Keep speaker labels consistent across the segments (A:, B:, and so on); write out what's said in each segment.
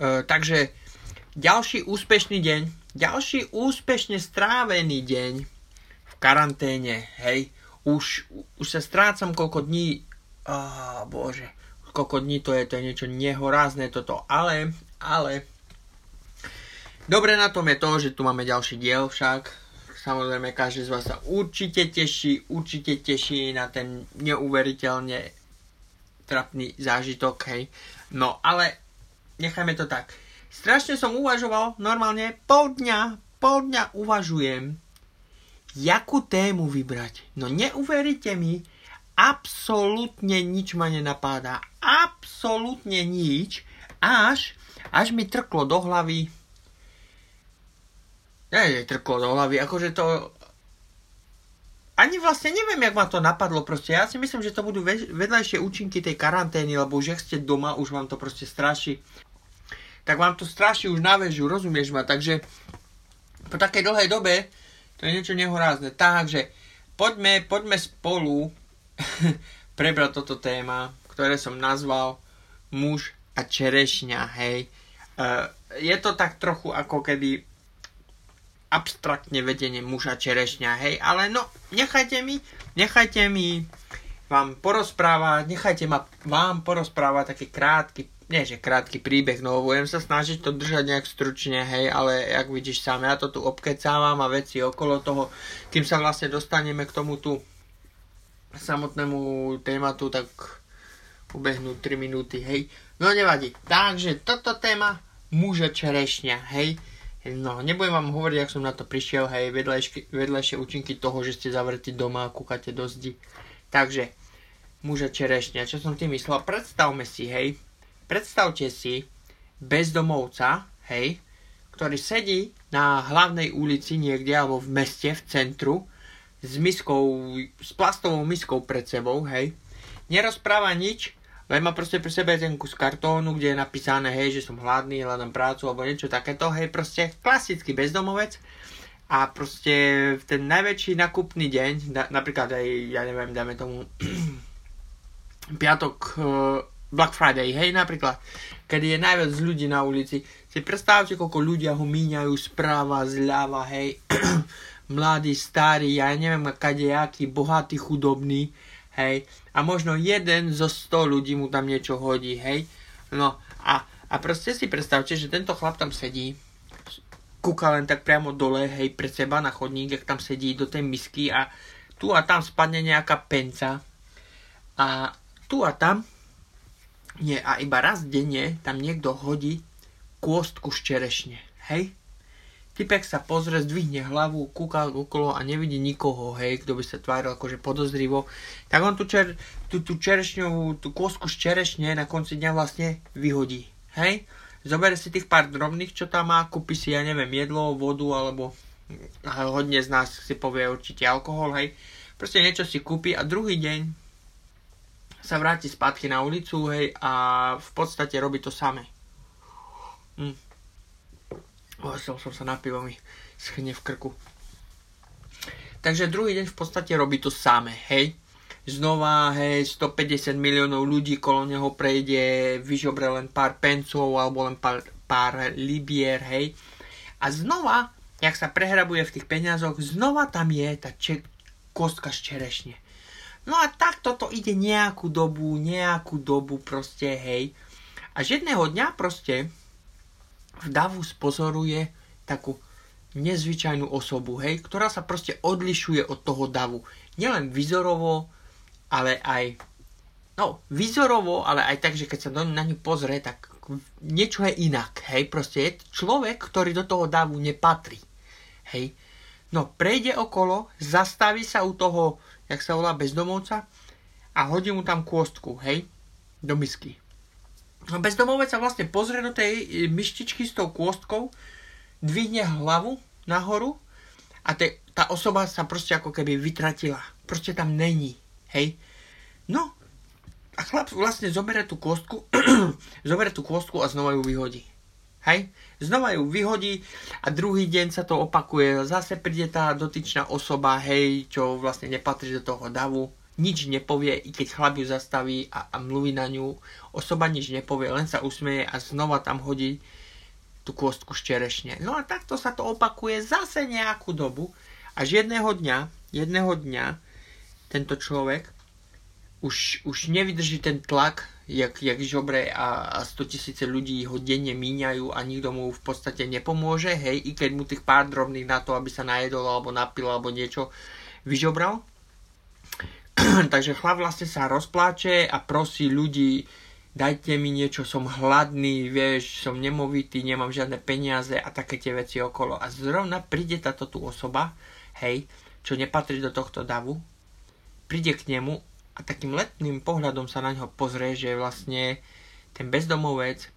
A: takže ďalší úspešný deň, ďalší úspešne strávený deň v karanténe, hej. Už, už sa strácam koľko dní, oh, bože, koľko dní to je, to je niečo nehorázne toto, ale, ale, dobre na tom je to, že tu máme ďalší diel však, samozrejme každý z vás sa určite teší, určite teší na ten neuveriteľne trapný zážitok, hej. No, ale nechajme to tak. Strašne som uvažoval, normálne pol dňa, pol dňa uvažujem, jakú tému vybrať. No neuveríte mi, absolútne nič ma nenapáda. Absolútne nič, až, až mi trklo do hlavy. Ne, trklo do hlavy, akože to... Ani vlastne neviem, jak ma to napadlo proste. Ja si myslím, že to budú vedľajšie účinky tej karantény, lebo ak ste doma, už vám to proste straší. Tak vám to straší už na väžu, rozumieš ma? Takže po takej dlhej dobe to je niečo nehorázne. Takže poďme, poďme spolu prebrať toto téma, ktoré som nazval muž a čerešňa, hej. Uh, je to tak trochu ako keby abstraktne vedenie muža čerešňa, hej, ale no, nechajte mi, nechajte mi vám porozprávať, nechajte ma vám porozprávať taký krátky nie že krátky príbeh, no budem sa snažiť to držať nejak stručne, hej, ale jak vidíš sám, ja to tu obkecávam a veci okolo toho, kým sa vlastne dostaneme k tomu tu samotnému tématu, tak ubehnú 3 minúty, hej. No nevadí. Takže toto téma muža čerešňa, hej. No, nebudem vám hovoriť, ak som na to prišiel, hej, vedľajšie, účinky toho, že ste zavretí doma a kúkate do zdi. Takže, muža čerešňa, čo som tým myslel? Predstavme si, hej, Predstavte si bezdomovca, hej, ktorý sedí na hlavnej ulici niekde alebo v meste, v centru, s miskou, s plastovou miskou pred sebou, hej. Nerozpráva nič, len má proste pri sebe ten kus kartónu, kde je napísané, hej, že som hladný, hľadám prácu alebo niečo takéto, hej, proste klasický bezdomovec. A proste v ten najväčší nakupný deň, na, napríklad aj, ja neviem, dáme tomu piatok Black Friday, hej, napríklad, kedy je najviac ľudí na ulici. Si predstavte, koľko ľudia ho míňajú správa, zľava, hej, mladí, starí, ja neviem, kadejaký, bohatý, chudobný, hej, a možno jeden zo 100 ľudí mu tam niečo hodí, hej, no a, a proste si predstavte, že tento chlap tam sedí, kúka len tak priamo dole, hej, pred seba na chodník, jak tam sedí do tej misky a tu a tam spadne nejaká penca. A tu a tam nie, a iba raz denne tam niekto hodí kôstku z. Hej? Typek sa pozrie, zdvihne hlavu, kúka okolo a nevidí nikoho, hej, kto by sa tváril akože podozrivo. Tak on tú, čer, tú, tú čerešňovú, tú kôstku z na konci dňa vlastne vyhodí. Hej? Zoberie si tých pár drobných, čo tam má, kúpi si, ja neviem, jedlo, vodu, alebo hodne z nás si povie určite alkohol, hej. Proste niečo si kúpi a druhý deň sa vráti spätky na ulicu, hej, a v podstate robí to samé. Hm. Chcel som sa na pivo, mi schne v krku. Takže druhý deň v podstate robí to samé, hej. Znova, hej, 150 miliónov ľudí kolo neho prejde, vyžobre len pár pencov alebo len pár, pár libier, hej. A znova, jak sa prehrabuje v tých peniazoch, znova tam je tá če- kostka z čerešne. No a takto to ide nejakú dobu, nejakú dobu proste, hej. A z jedného dňa proste v davu spozoruje takú nezvyčajnú osobu, hej, ktorá sa proste odlišuje od toho davu. Nielen výzorovo, ale aj no, výzorovo, ale aj tak, že keď sa na ňu pozrie, tak niečo je inak, hej, proste je človek, ktorý do toho davu nepatrí, hej. No, prejde okolo, zastaví sa u toho jak sa volá, bezdomovca a hodí mu tam kôstku, hej, do misky. No bezdomovec sa vlastne pozrie do tej e, myštičky s tou kôstkou, dvihne hlavu nahoru a te, tá osoba sa proste ako keby vytratila. Proste tam není, hej. No, a chlap vlastne zoberie tú kôstku, zoberie tú kôstku a znova ju vyhodí. Hej? Znova ju vyhodí a druhý deň sa to opakuje. Zase príde tá dotyčná osoba, hej, čo vlastne nepatrí do toho davu. nič nepovie, i keď chlap ju zastaví a, a mluví na ňu. Osoba nič nepovie, len sa usmeje a znova tam hodí tú kôstku z čerešne. No a takto sa to opakuje zase nejakú dobu, až jedného dňa, jedného dňa tento človek už, už nevydrží ten tlak, jak, jak žobre a, a 100 tisíce ľudí ho denne míňajú a nikto mu v podstate nepomôže, hej, i keď mu tých pár drobných na to, aby sa najedol alebo napil alebo niečo vyžobral. Takže chlap vlastne sa rozpláče a prosí ľudí, dajte mi niečo, som hladný, vieš, som nemovitý, nemám žiadne peniaze a také tie veci okolo. A zrovna príde táto tu osoba, hej, čo nepatrí do tohto davu, príde k nemu a takým letným pohľadom sa na ňo pozrie, že vlastne ten bezdomovec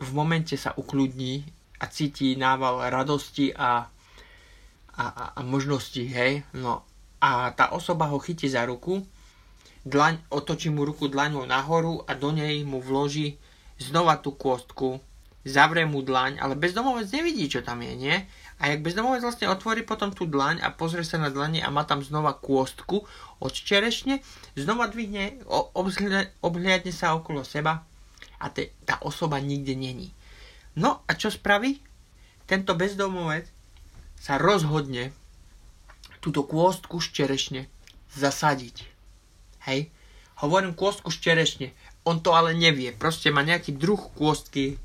A: v momente sa ukludní a cíti nával radosti a, a, a, a možnosti, hej, no a tá osoba ho chytí za ruku dlaň, otočí mu ruku dlaňou nahoru a do nej mu vloží znova tú kôstku, zavrie mu dlaň, ale bezdomovec nevidí, čo tam je, nie? A jak bezdomovec vlastne otvorí potom tú dlaň a pozrie sa na dlane a má tam znova kôstku od čerešne, znova dvihne, obhliadne sa okolo seba a te, tá osoba nikde není. No a čo spraví? Tento bezdomovec sa rozhodne túto kôstku z čerešne zasadiť. Hej. Hovorím kôstku z čerešne. On to ale nevie. Proste má nejaký druh kôstky,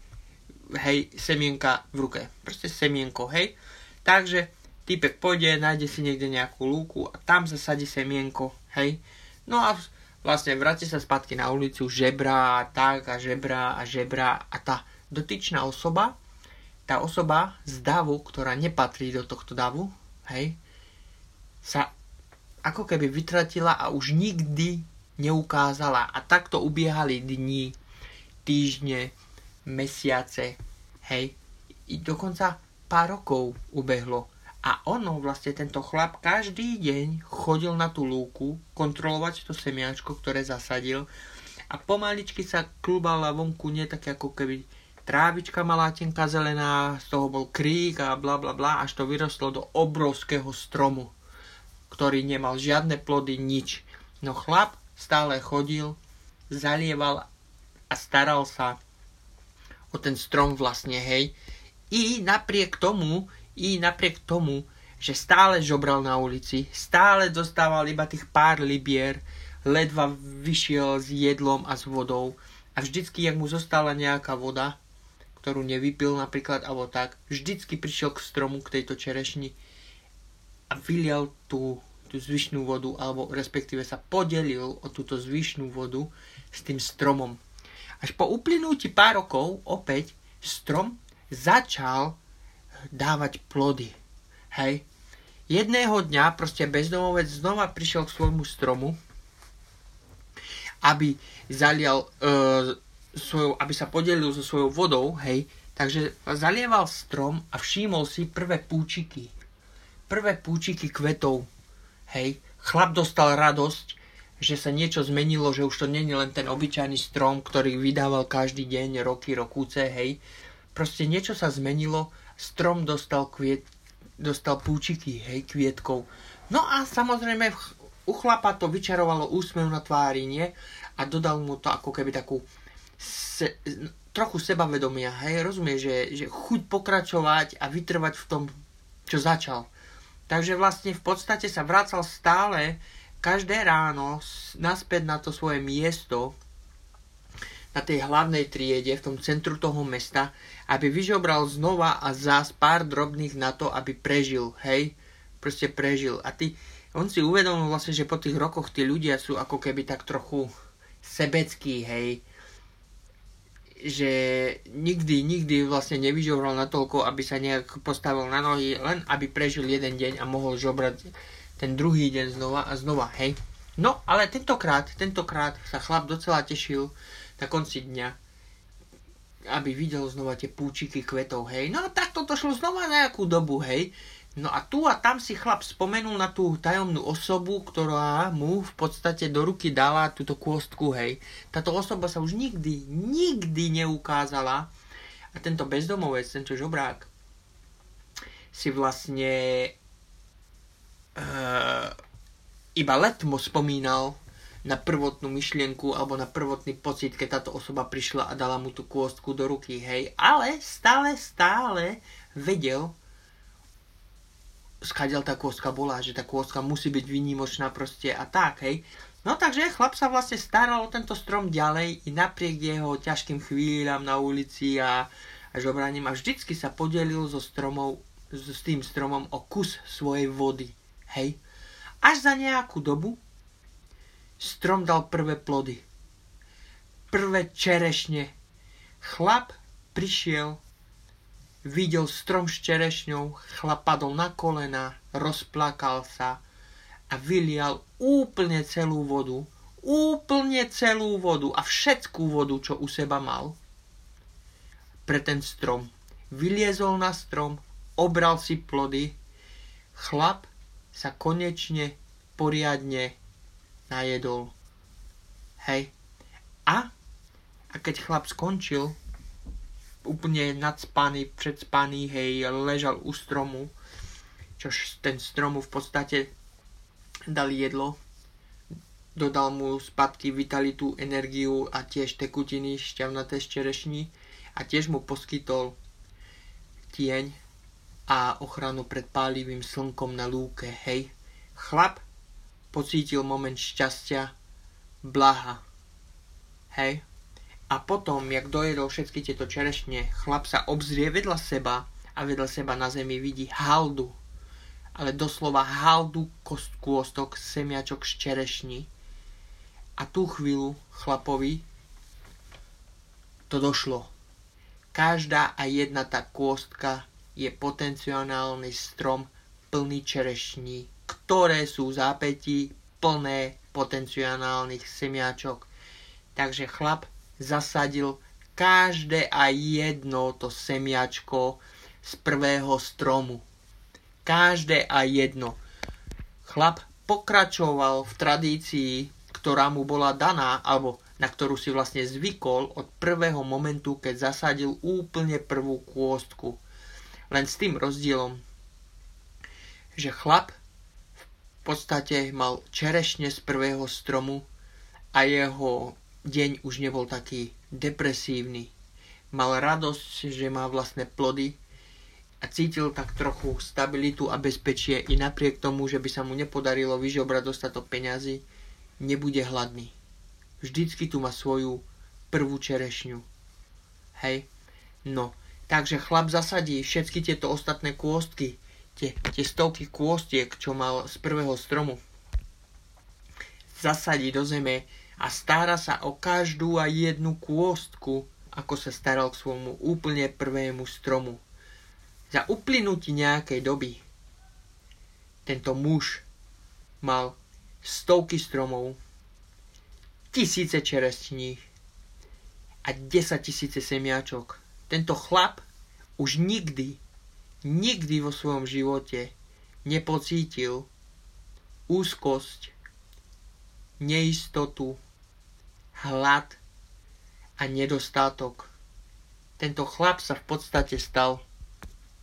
A: hej, semienka v ruke. Proste semienko, hej. Takže typek pôjde, nájde si niekde nejakú lúku a tam zasadí semienko, hej. No a vlastne vráti sa spätky na ulicu, žebra a tak a žebra a žebra a tá dotyčná osoba, tá osoba z davu, ktorá nepatrí do tohto davu, hej, sa ako keby vytratila a už nikdy neukázala. A takto ubiehali dni, týždne, mesiace, hej. I dokonca pár rokov ubehlo. A ono, vlastne tento chlap, každý deň chodil na tú lúku kontrolovať to semiačko, ktoré zasadil a pomaličky sa klubala vonku, nie tak ako keby trávička malá tenká zelená, z toho bol krík a bla bla bla, až to vyrostlo do obrovského stromu ktorý nemal žiadne plody, nič. No chlap stále chodil, zalieval a staral sa o ten strom vlastne, hej. I napriek tomu, i napriek tomu, že stále žobral na ulici, stále dostával iba tých pár libier, ledva vyšiel s jedlom a s vodou a vždycky, jak mu zostala nejaká voda, ktorú nevypil napríklad, alebo tak, vždycky prišiel k stromu, k tejto čerešni a vylial tú, tú zvyšnú vodu, alebo respektíve sa podelil o túto zvyšnú vodu s tým stromom. Až po uplynutí pár rokov opäť strom začal dávať plody. Hej. Jedného dňa proste bezdomovec znova prišiel k svojmu stromu, aby zalial, e, svojou, aby sa podelil so svojou vodou, hej, takže zalieval strom a všimol si prvé púčiky prvé púčiky kvetov. Hej, chlap dostal radosť, že sa niečo zmenilo, že už to není len ten obyčajný strom, ktorý vydával každý deň, roky, rokúce, hej. Proste niečo sa zmenilo, strom dostal kviet, dostal púčiky, hej, kvietkov. No a samozrejme u chlapa to vyčarovalo úsmev na tvári, nie? A dodal mu to ako keby takú se, trochu sebavedomia, hej, rozumie, že, že chuť pokračovať a vytrvať v tom, čo začal. Takže vlastne v podstate sa vracal stále každé ráno naspäť na to svoje miesto na tej hlavnej triede, v tom centru toho mesta, aby vyžobral znova a zás pár drobných na to, aby prežil, hej? Proste prežil. A ty, on si uvedomil vlastne, že po tých rokoch tí ľudia sú ako keby tak trochu sebeckí, hej? že nikdy, nikdy vlastne nevyžobral natoľko, aby sa nejak postavil na nohy, len aby prežil jeden deň a mohol žobrať ten druhý deň znova a znova, hej. No, ale tentokrát, tentokrát sa chlap docela tešil na konci dňa, aby videl znova tie púčiky kvetov, hej. No a takto to šlo znova nejakú dobu, hej. No a tu a tam si chlap spomenul na tú tajomnú osobu, ktorá mu v podstate do ruky dala túto kôstku, hej. Táto osoba sa už nikdy, nikdy neukázala a tento bezdomovec, tento žobrák, si vlastne iba letmo spomínal na prvotnú myšlienku alebo na prvotný pocit, keď táto osoba prišla a dala mu tú kôstku do ruky, hej. Ale stále, stále vedel, skadiaľ tá kôstka bola, že tá kôstka musí byť výnimočná proste a tak, hej. No takže chlap sa vlastne staral o tento strom ďalej i napriek jeho ťažkým chvíľam na ulici a, a žobraním a vždycky sa podelil so stromov, s tým stromom o kus svojej vody. Hej. Až za nejakú dobu strom dal prvé plody. Prvé čerešne. Chlap prišiel, videl strom s čerešňou, chlap padol na kolena, rozplakal sa, a vylial úplne celú vodu, úplne celú vodu a všetkú vodu, čo u seba mal, pre ten strom. Vyliezol na strom, obral si plody, chlap sa konečne poriadne najedol. Hej. A, a keď chlap skončil, úplne nadspaný, predspaný, hej, ležal u stromu, čož ten stromu v podstate dali jedlo, dodal mu spadky vitalitu, energiu a tiež tekutiny šťavnaté z čerešní a tiež mu poskytol tieň a ochranu pred pálivým slnkom na lúke, hej. Chlap pocítil moment šťastia, blaha, hej. A potom, jak dojedol všetky tieto čerešne, chlap sa obzrie vedľa seba a vedľa seba na zemi vidí haldu, ale doslova haldu kôstok semiačok z čerešní. A tú chvíľu chlapovi to došlo. Každá a jedna tá kôstka je potenciálny strom plný čerešní, ktoré sú v zápätí plné potenciálnych semiačok. Takže chlap zasadil každé a jedno to semiačko z prvého stromu každé a jedno. Chlap pokračoval v tradícii, ktorá mu bola daná, alebo na ktorú si vlastne zvykol od prvého momentu, keď zasadil úplne prvú kôstku. Len s tým rozdielom, že chlap v podstate mal čerešne z prvého stromu a jeho deň už nebol taký depresívny. Mal radosť, že má vlastné plody a cítil tak trochu stabilitu a bezpečie i napriek tomu, že by sa mu nepodarilo vyžobrať dostatok peňazí, nebude hladný. Vždycky tu má svoju prvú čerešňu. Hej? No, takže chlap zasadí všetky tieto ostatné kôstky, tie, tie stovky kôstiek, čo mal z prvého stromu, zasadí do zeme a stará sa o každú a jednu kôstku, ako sa staral k svojmu úplne prvému stromu. Za uplynutí nejakej doby tento muž mal stovky stromov, tisíce čerestní a 10 tisíce semiačok. Tento chlap už nikdy, nikdy vo svojom živote nepocítil úzkosť, neistotu, hlad a nedostatok. Tento chlap sa v podstate stal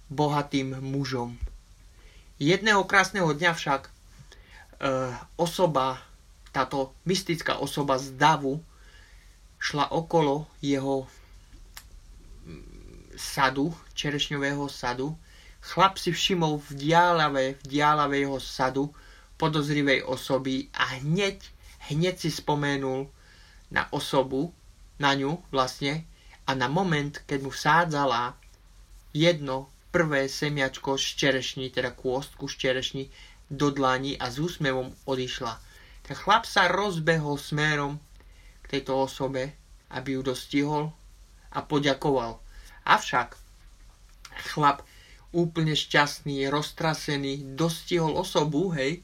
A: bohatým mužom. Jedného krásneho dňa však e, osoba, táto mystická osoba z davu šla okolo jeho sadu, čerešňového sadu. Chlap si všimol v diálave, v diálave jeho sadu podozrivej osoby a hneď, hneď si spomenul na osobu, na ňu vlastne, a na moment, keď mu vsádzala jedno prvé semiačko z čerešní, teda kôstku z čerešní, do dlani a s úsmevom odišla. Ten chlap sa rozbehol smerom k tejto osobe, aby ju dostihol a poďakoval. Avšak chlap úplne šťastný, roztrasený, dostihol osobu, hej,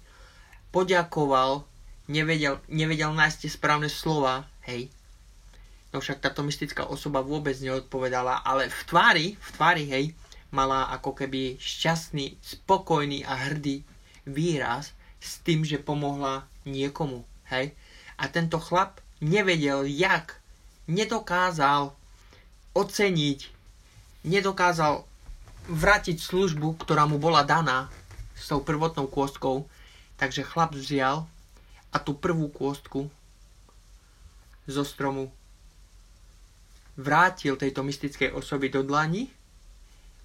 A: poďakoval, nevedel, nevedel nájsť tie správne slova, hej. No však táto mystická osoba vôbec neodpovedala, ale v tvári, v tvári, hej, mala ako keby šťastný, spokojný a hrdý výraz s tým, že pomohla niekomu. Hej? A tento chlap nevedel, jak, nedokázal oceniť, nedokázal vrátiť službu, ktorá mu bola daná s tou prvotnou kôstkou, takže chlap vzial a tú prvú kôstku zo stromu vrátil tejto mystickej osoby do dlani,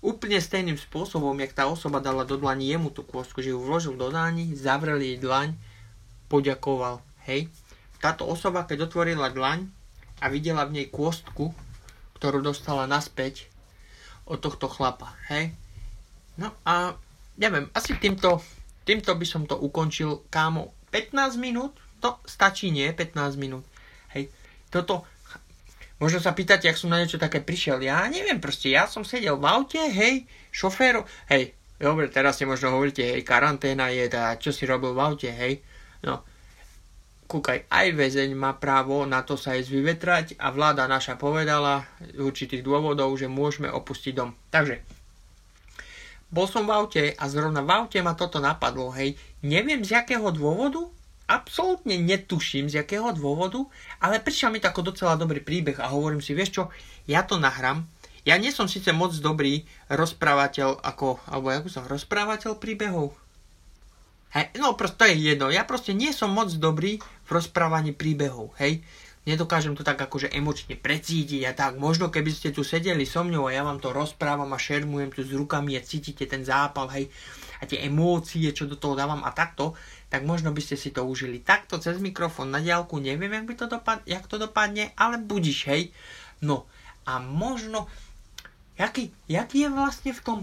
A: úplne stejným spôsobom, jak tá osoba dala do dlani jemu tú kôstku, že ju vložil do dlani, zavrel jej dlaň, poďakoval. Hej. Táto osoba, keď otvorila dlaň a videla v nej kôstku, ktorú dostala naspäť od tohto chlapa. Hej. No a neviem, asi týmto, týmto by som to ukončil, kámo. 15 minút? To stačí, nie? 15 minút. Hej. Toto, Možno sa pýtate, ak som na niečo také prišiel. Ja neviem, proste ja som sedel v aute, hej, šoféru, hej, dobre, teraz si možno hovoríte, hej, karanténa je, tá, čo si robil v aute, hej. No, kúkaj, aj väzeň má právo na to sa ísť vyvetrať a vláda naša povedala z určitých dôvodov, že môžeme opustiť dom. Takže, bol som v aute a zrovna v aute ma toto napadlo, hej. Neviem z jakého dôvodu, absolútne netuším z jakého dôvodu, ale prišiel mi to ako docela dobrý príbeh a hovorím si, vieš čo, ja to nahrám. Ja nie som síce moc dobrý rozprávateľ ako, alebo ako som, rozprávateľ príbehov? Hej, no proste to je jedno, ja proste nie som moc dobrý rozprávaní príbehov, hej. Nedokážem to tak akože emočne precítiť a tak. Možno keby ste tu sedeli so mňou a ja vám to rozprávam a šermujem tu s rukami a cítite ten zápal, hej, a tie emócie, čo do toho dávam a takto, tak možno by ste si to užili takto cez mikrofón na diálku, neviem, jak, by to dopad- jak to dopadne, ale budiš, hej. No a možno, jaký, jaký je vlastne v tom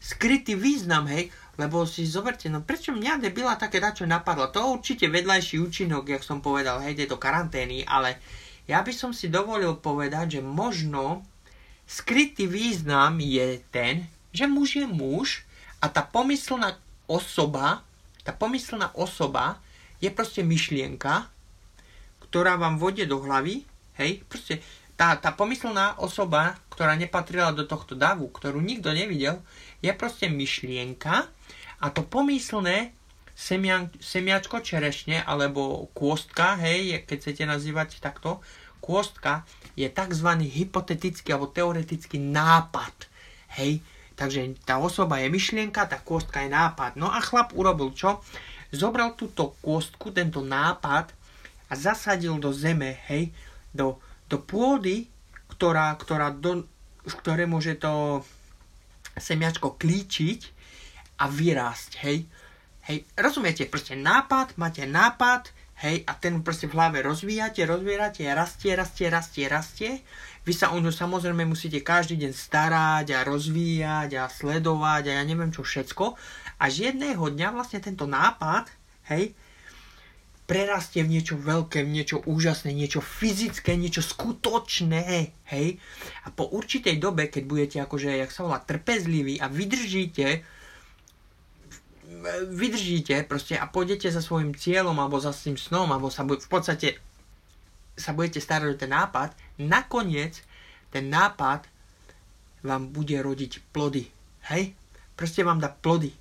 A: skrytý význam, hej, lebo si zoberte, no prečo mňa debila také dačo napadlo, to určite vedľajší účinok, jak som povedal, hej, tejto karantény, ale ja by som si dovolil povedať, že možno skrytý význam je ten, že muž je muž a tá pomyslná osoba, tá pomyslná osoba je proste myšlienka, ktorá vám vode do hlavy, hej, proste tá, tá pomyslná osoba, ktorá nepatrila do tohto davu, ktorú nikto nevidel, je proste myšlienka a to pomyslné semian, semiačko čerešne alebo kôstka, hej, keď chcete nazývať takto, kôstka je tzv. hypotetický alebo teoretický nápad, hej, Takže tá osoba je myšlienka, tá kôstka je nápad. No a chlap urobil čo? Zobral túto kôstku, tento nápad a zasadil do zeme, hej, do, do pôdy, ktorá, ktorá do, ktoré môže to semiačko klíčiť a vyrásť, hej. Hej, rozumiete, proste nápad, máte nápad, hej, a ten proste v hlave rozvíjate, rozvíjate, rastie, rastie, rastie, rastie vy sa o ňu samozrejme musíte každý deň starať a rozvíjať a sledovať a ja neviem čo všetko. Až jedného dňa vlastne tento nápad, hej, prerastie v niečo veľké, v niečo úžasné, niečo fyzické, niečo skutočné, hej. A po určitej dobe, keď budete akože, jak sa volá, trpezliví a vydržíte, vydržíte proste a pôjdete za svojim cieľom alebo za tým snom, alebo sa v podstate sa budete starať o ten nápad, nakoniec ten nápad vám bude rodiť plody. Hej? Proste vám dá plody.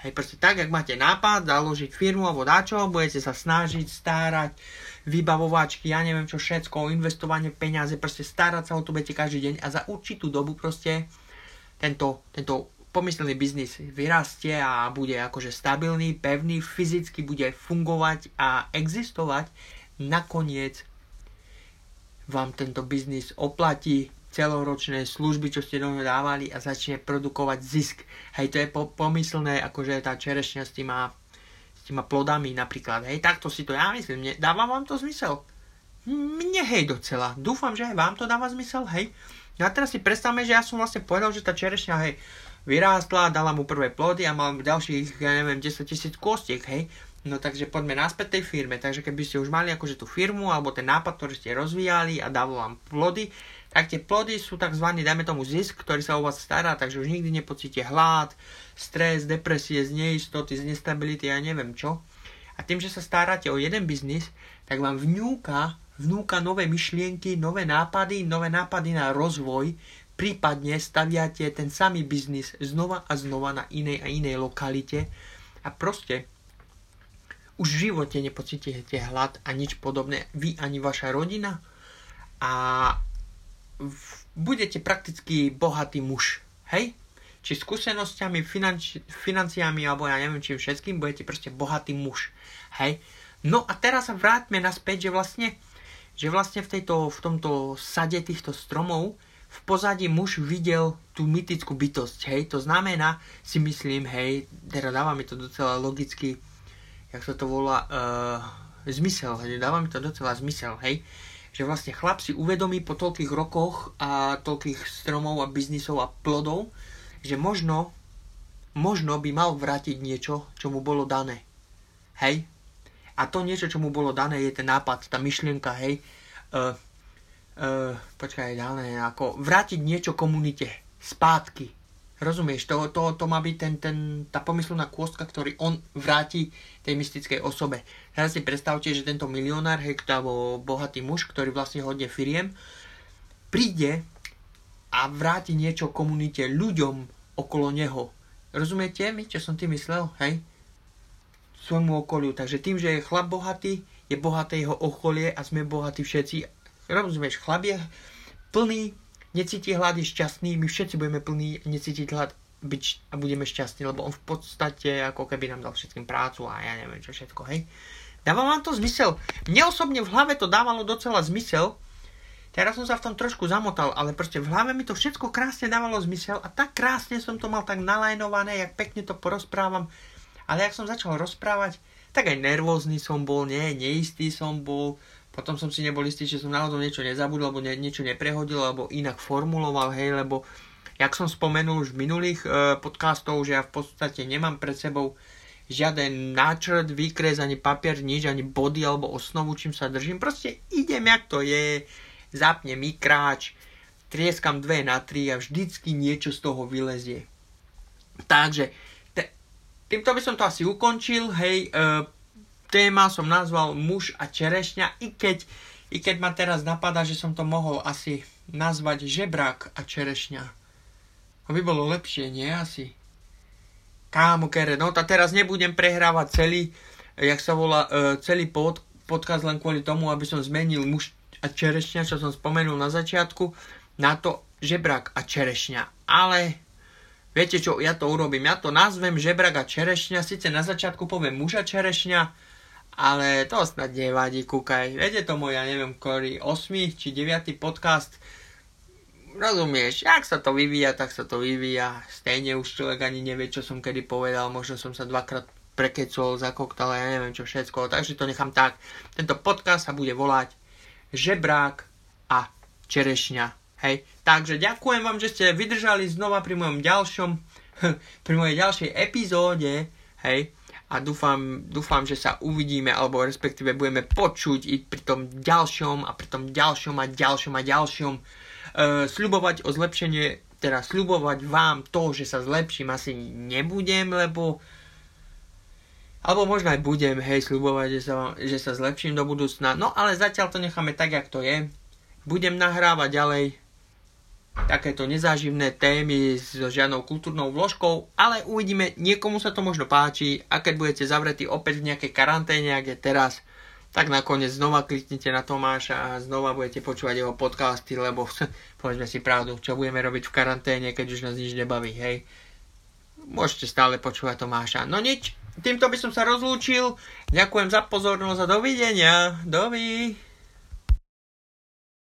A: Hej, proste tak, ak máte nápad, založiť firmu alebo dačo, budete sa snažiť, starať, vybavovačky, ja neviem čo všetko, investovanie peniaze, proste starať sa o to budete každý deň a za určitú dobu proste tento, tento pomyslný biznis vyrastie a bude akože stabilný, pevný, fyzicky bude fungovať a existovať, nakoniec vám tento biznis oplatí celoročné služby, čo ste do neho dávali a začne produkovať zisk. Hej, to je po, pomyslné, akože tá čerešňa s týma, s týma plodami napríklad. Hej, takto si to ja myslím. Ne, dáva vám to zmysel? Mne hej docela. Dúfam, že aj vám to dáva zmysel, hej. No teraz si predstavme, že ja som vlastne povedal, že tá čerešňa, hej, vyrástla, dala mu prvé plody a mal ďalších, ja neviem, 10 tisíc kostiek, hej. No takže poďme naspäť tej firme. Takže keby ste už mali akože tú firmu alebo ten nápad, ktorý ste rozvíjali a dával vám plody, tak tie plody sú tzv. dajme tomu zisk, ktorý sa o vás stará, takže už nikdy nepocíte hlad, stres, depresie, z neistoty, z nestability ja neviem čo. A tým, že sa staráte o jeden biznis, tak vám vnúka, vnúka nové myšlienky, nové nápady, nové nápady na rozvoj, prípadne staviate ten samý biznis znova a znova na inej a inej lokalite a proste už v živote nepocítite hlad a nič podobné, vy ani vaša rodina a budete prakticky bohatý muž, hej? Či skúsenosťami, financi- financiami alebo ja neviem čím všetkým, budete proste bohatý muž, hej? No a teraz sa vráťme naspäť, že vlastne, že vlastne v, tejto, v tomto sade týchto stromov v pozadí muž videl tú mytickú bytosť, hej, to znamená, si myslím, hej, teda dáva mi to docela logicky, jak sa to volá, uh, zmysel, hej, dáva mi to docela zmysel, hej, že vlastne chlap si uvedomí po toľkých rokoch a toľkých stromov a biznisov a plodov, že možno, možno by mal vrátiť niečo, čo mu bolo dané. Hej? A to niečo, čo mu bolo dané, je ten nápad, tá myšlienka, hej, uh, uh, počkaj, dané, ako vrátiť niečo komunite, spátky. Rozumieš, to, to, to má byť ten, ten, tá pomyslená kôstka, ktorý on vráti tej mystickej osobe. Teraz si predstavte, že tento milionár, hej, alebo bohatý muž, ktorý vlastne hodne firiem, príde a vráti niečo komunite, ľuďom okolo neho. Rozumiete mi, čo som tým myslel? Hej? Svojmu okoliu. Takže tým, že je chlap bohatý, je bohaté jeho okolie a sme bohatí všetci. Rozumieš, chlap je plný necíti hlad, je šťastný, my všetci budeme plní necítiť hlad byť a budeme šťastní, lebo on v podstate ako keby nám dal všetkým prácu a ja neviem čo všetko, hej. Dáva vám to zmysel? Mne osobne v hlave to dávalo docela zmysel, Teraz som sa v tom trošku zamotal, ale proste v hlave mi to všetko krásne dávalo zmysel a tak krásne som to mal tak nalajnované, jak pekne to porozprávam. Ale jak som začal rozprávať, tak aj nervózny som bol, nie, neistý som bol, potom som si nebol istý, že som náhodou niečo nezabudol, alebo nie, niečo neprehodil, alebo inak formuloval, hej, lebo jak som spomenul už v minulých e, podcastov, že ja v podstate nemám pred sebou žiaden náčrt, výkres, ani papier, nič, ani body alebo osnovu, čím sa držím. Proste idem, jak to je, zapnem mikráč, trieskam dve na tri a vždycky niečo z toho vylezie. Takže, te, týmto by som to asi ukončil, hej, e, téma som nazval muž a čerešňa, i keď, i keď ma teraz napadá, že som to mohol asi nazvať žebrak a čerešňa. To by bolo lepšie, nie asi? Kámo, kere, no a teraz nebudem prehrávať celý, jak sa volá, uh, celý pod, podcast len kvôli tomu, aby som zmenil muž a čerešňa, čo som spomenul na začiatku, na to žebrak a čerešňa. Ale viete čo, ja to urobím. Ja to nazvem žebrak a čerešňa, síce na začiatku poviem muža čerešňa, ale to snad nevadí, kúkaj. Viete to môj, ja neviem, ktorý 8 či 9 podcast. Rozumieš, ak sa to vyvíja, tak sa to vyvíja. Stejne už človek ani nevie, čo som kedy povedal. Možno som sa dvakrát prekecol, zakoktal, ja neviem čo všetko. Takže to nechám tak. Tento podcast sa bude volať Žebrák a Čerešňa. Hej, takže ďakujem vám, že ste vydržali znova pri mojom ďalšom, pri mojej ďalšej epizóde, hej, a dúfam, dúfam, že sa uvidíme, alebo respektíve budeme počuť i pri tom ďalšom a pri tom ďalšom a ďalšom a ďalšom. E, sľubovať o zlepšenie, teda sľubovať vám to, že sa zlepším asi nebudem, lebo alebo možno aj budem, hej, sľubovať, že sa, že sa zlepším do budúcna. No ale zatiaľ to necháme tak, jak to je. Budem nahrávať ďalej takéto nezáživné témy so žiadnou kultúrnou vložkou, ale uvidíme, niekomu sa to možno páči a keď budete zavretí opäť v nejakej karanténe, ak je teraz, tak nakoniec znova kliknite na Tomáša a znova budete počúvať jeho podcasty, lebo povedzme si pravdu, čo budeme robiť v karanténe, keď už nás nič nebaví, hej. Môžete stále počúvať Tomáša. No nič, týmto by som sa rozlúčil. Ďakujem za pozornosť a dovidenia. Dovi.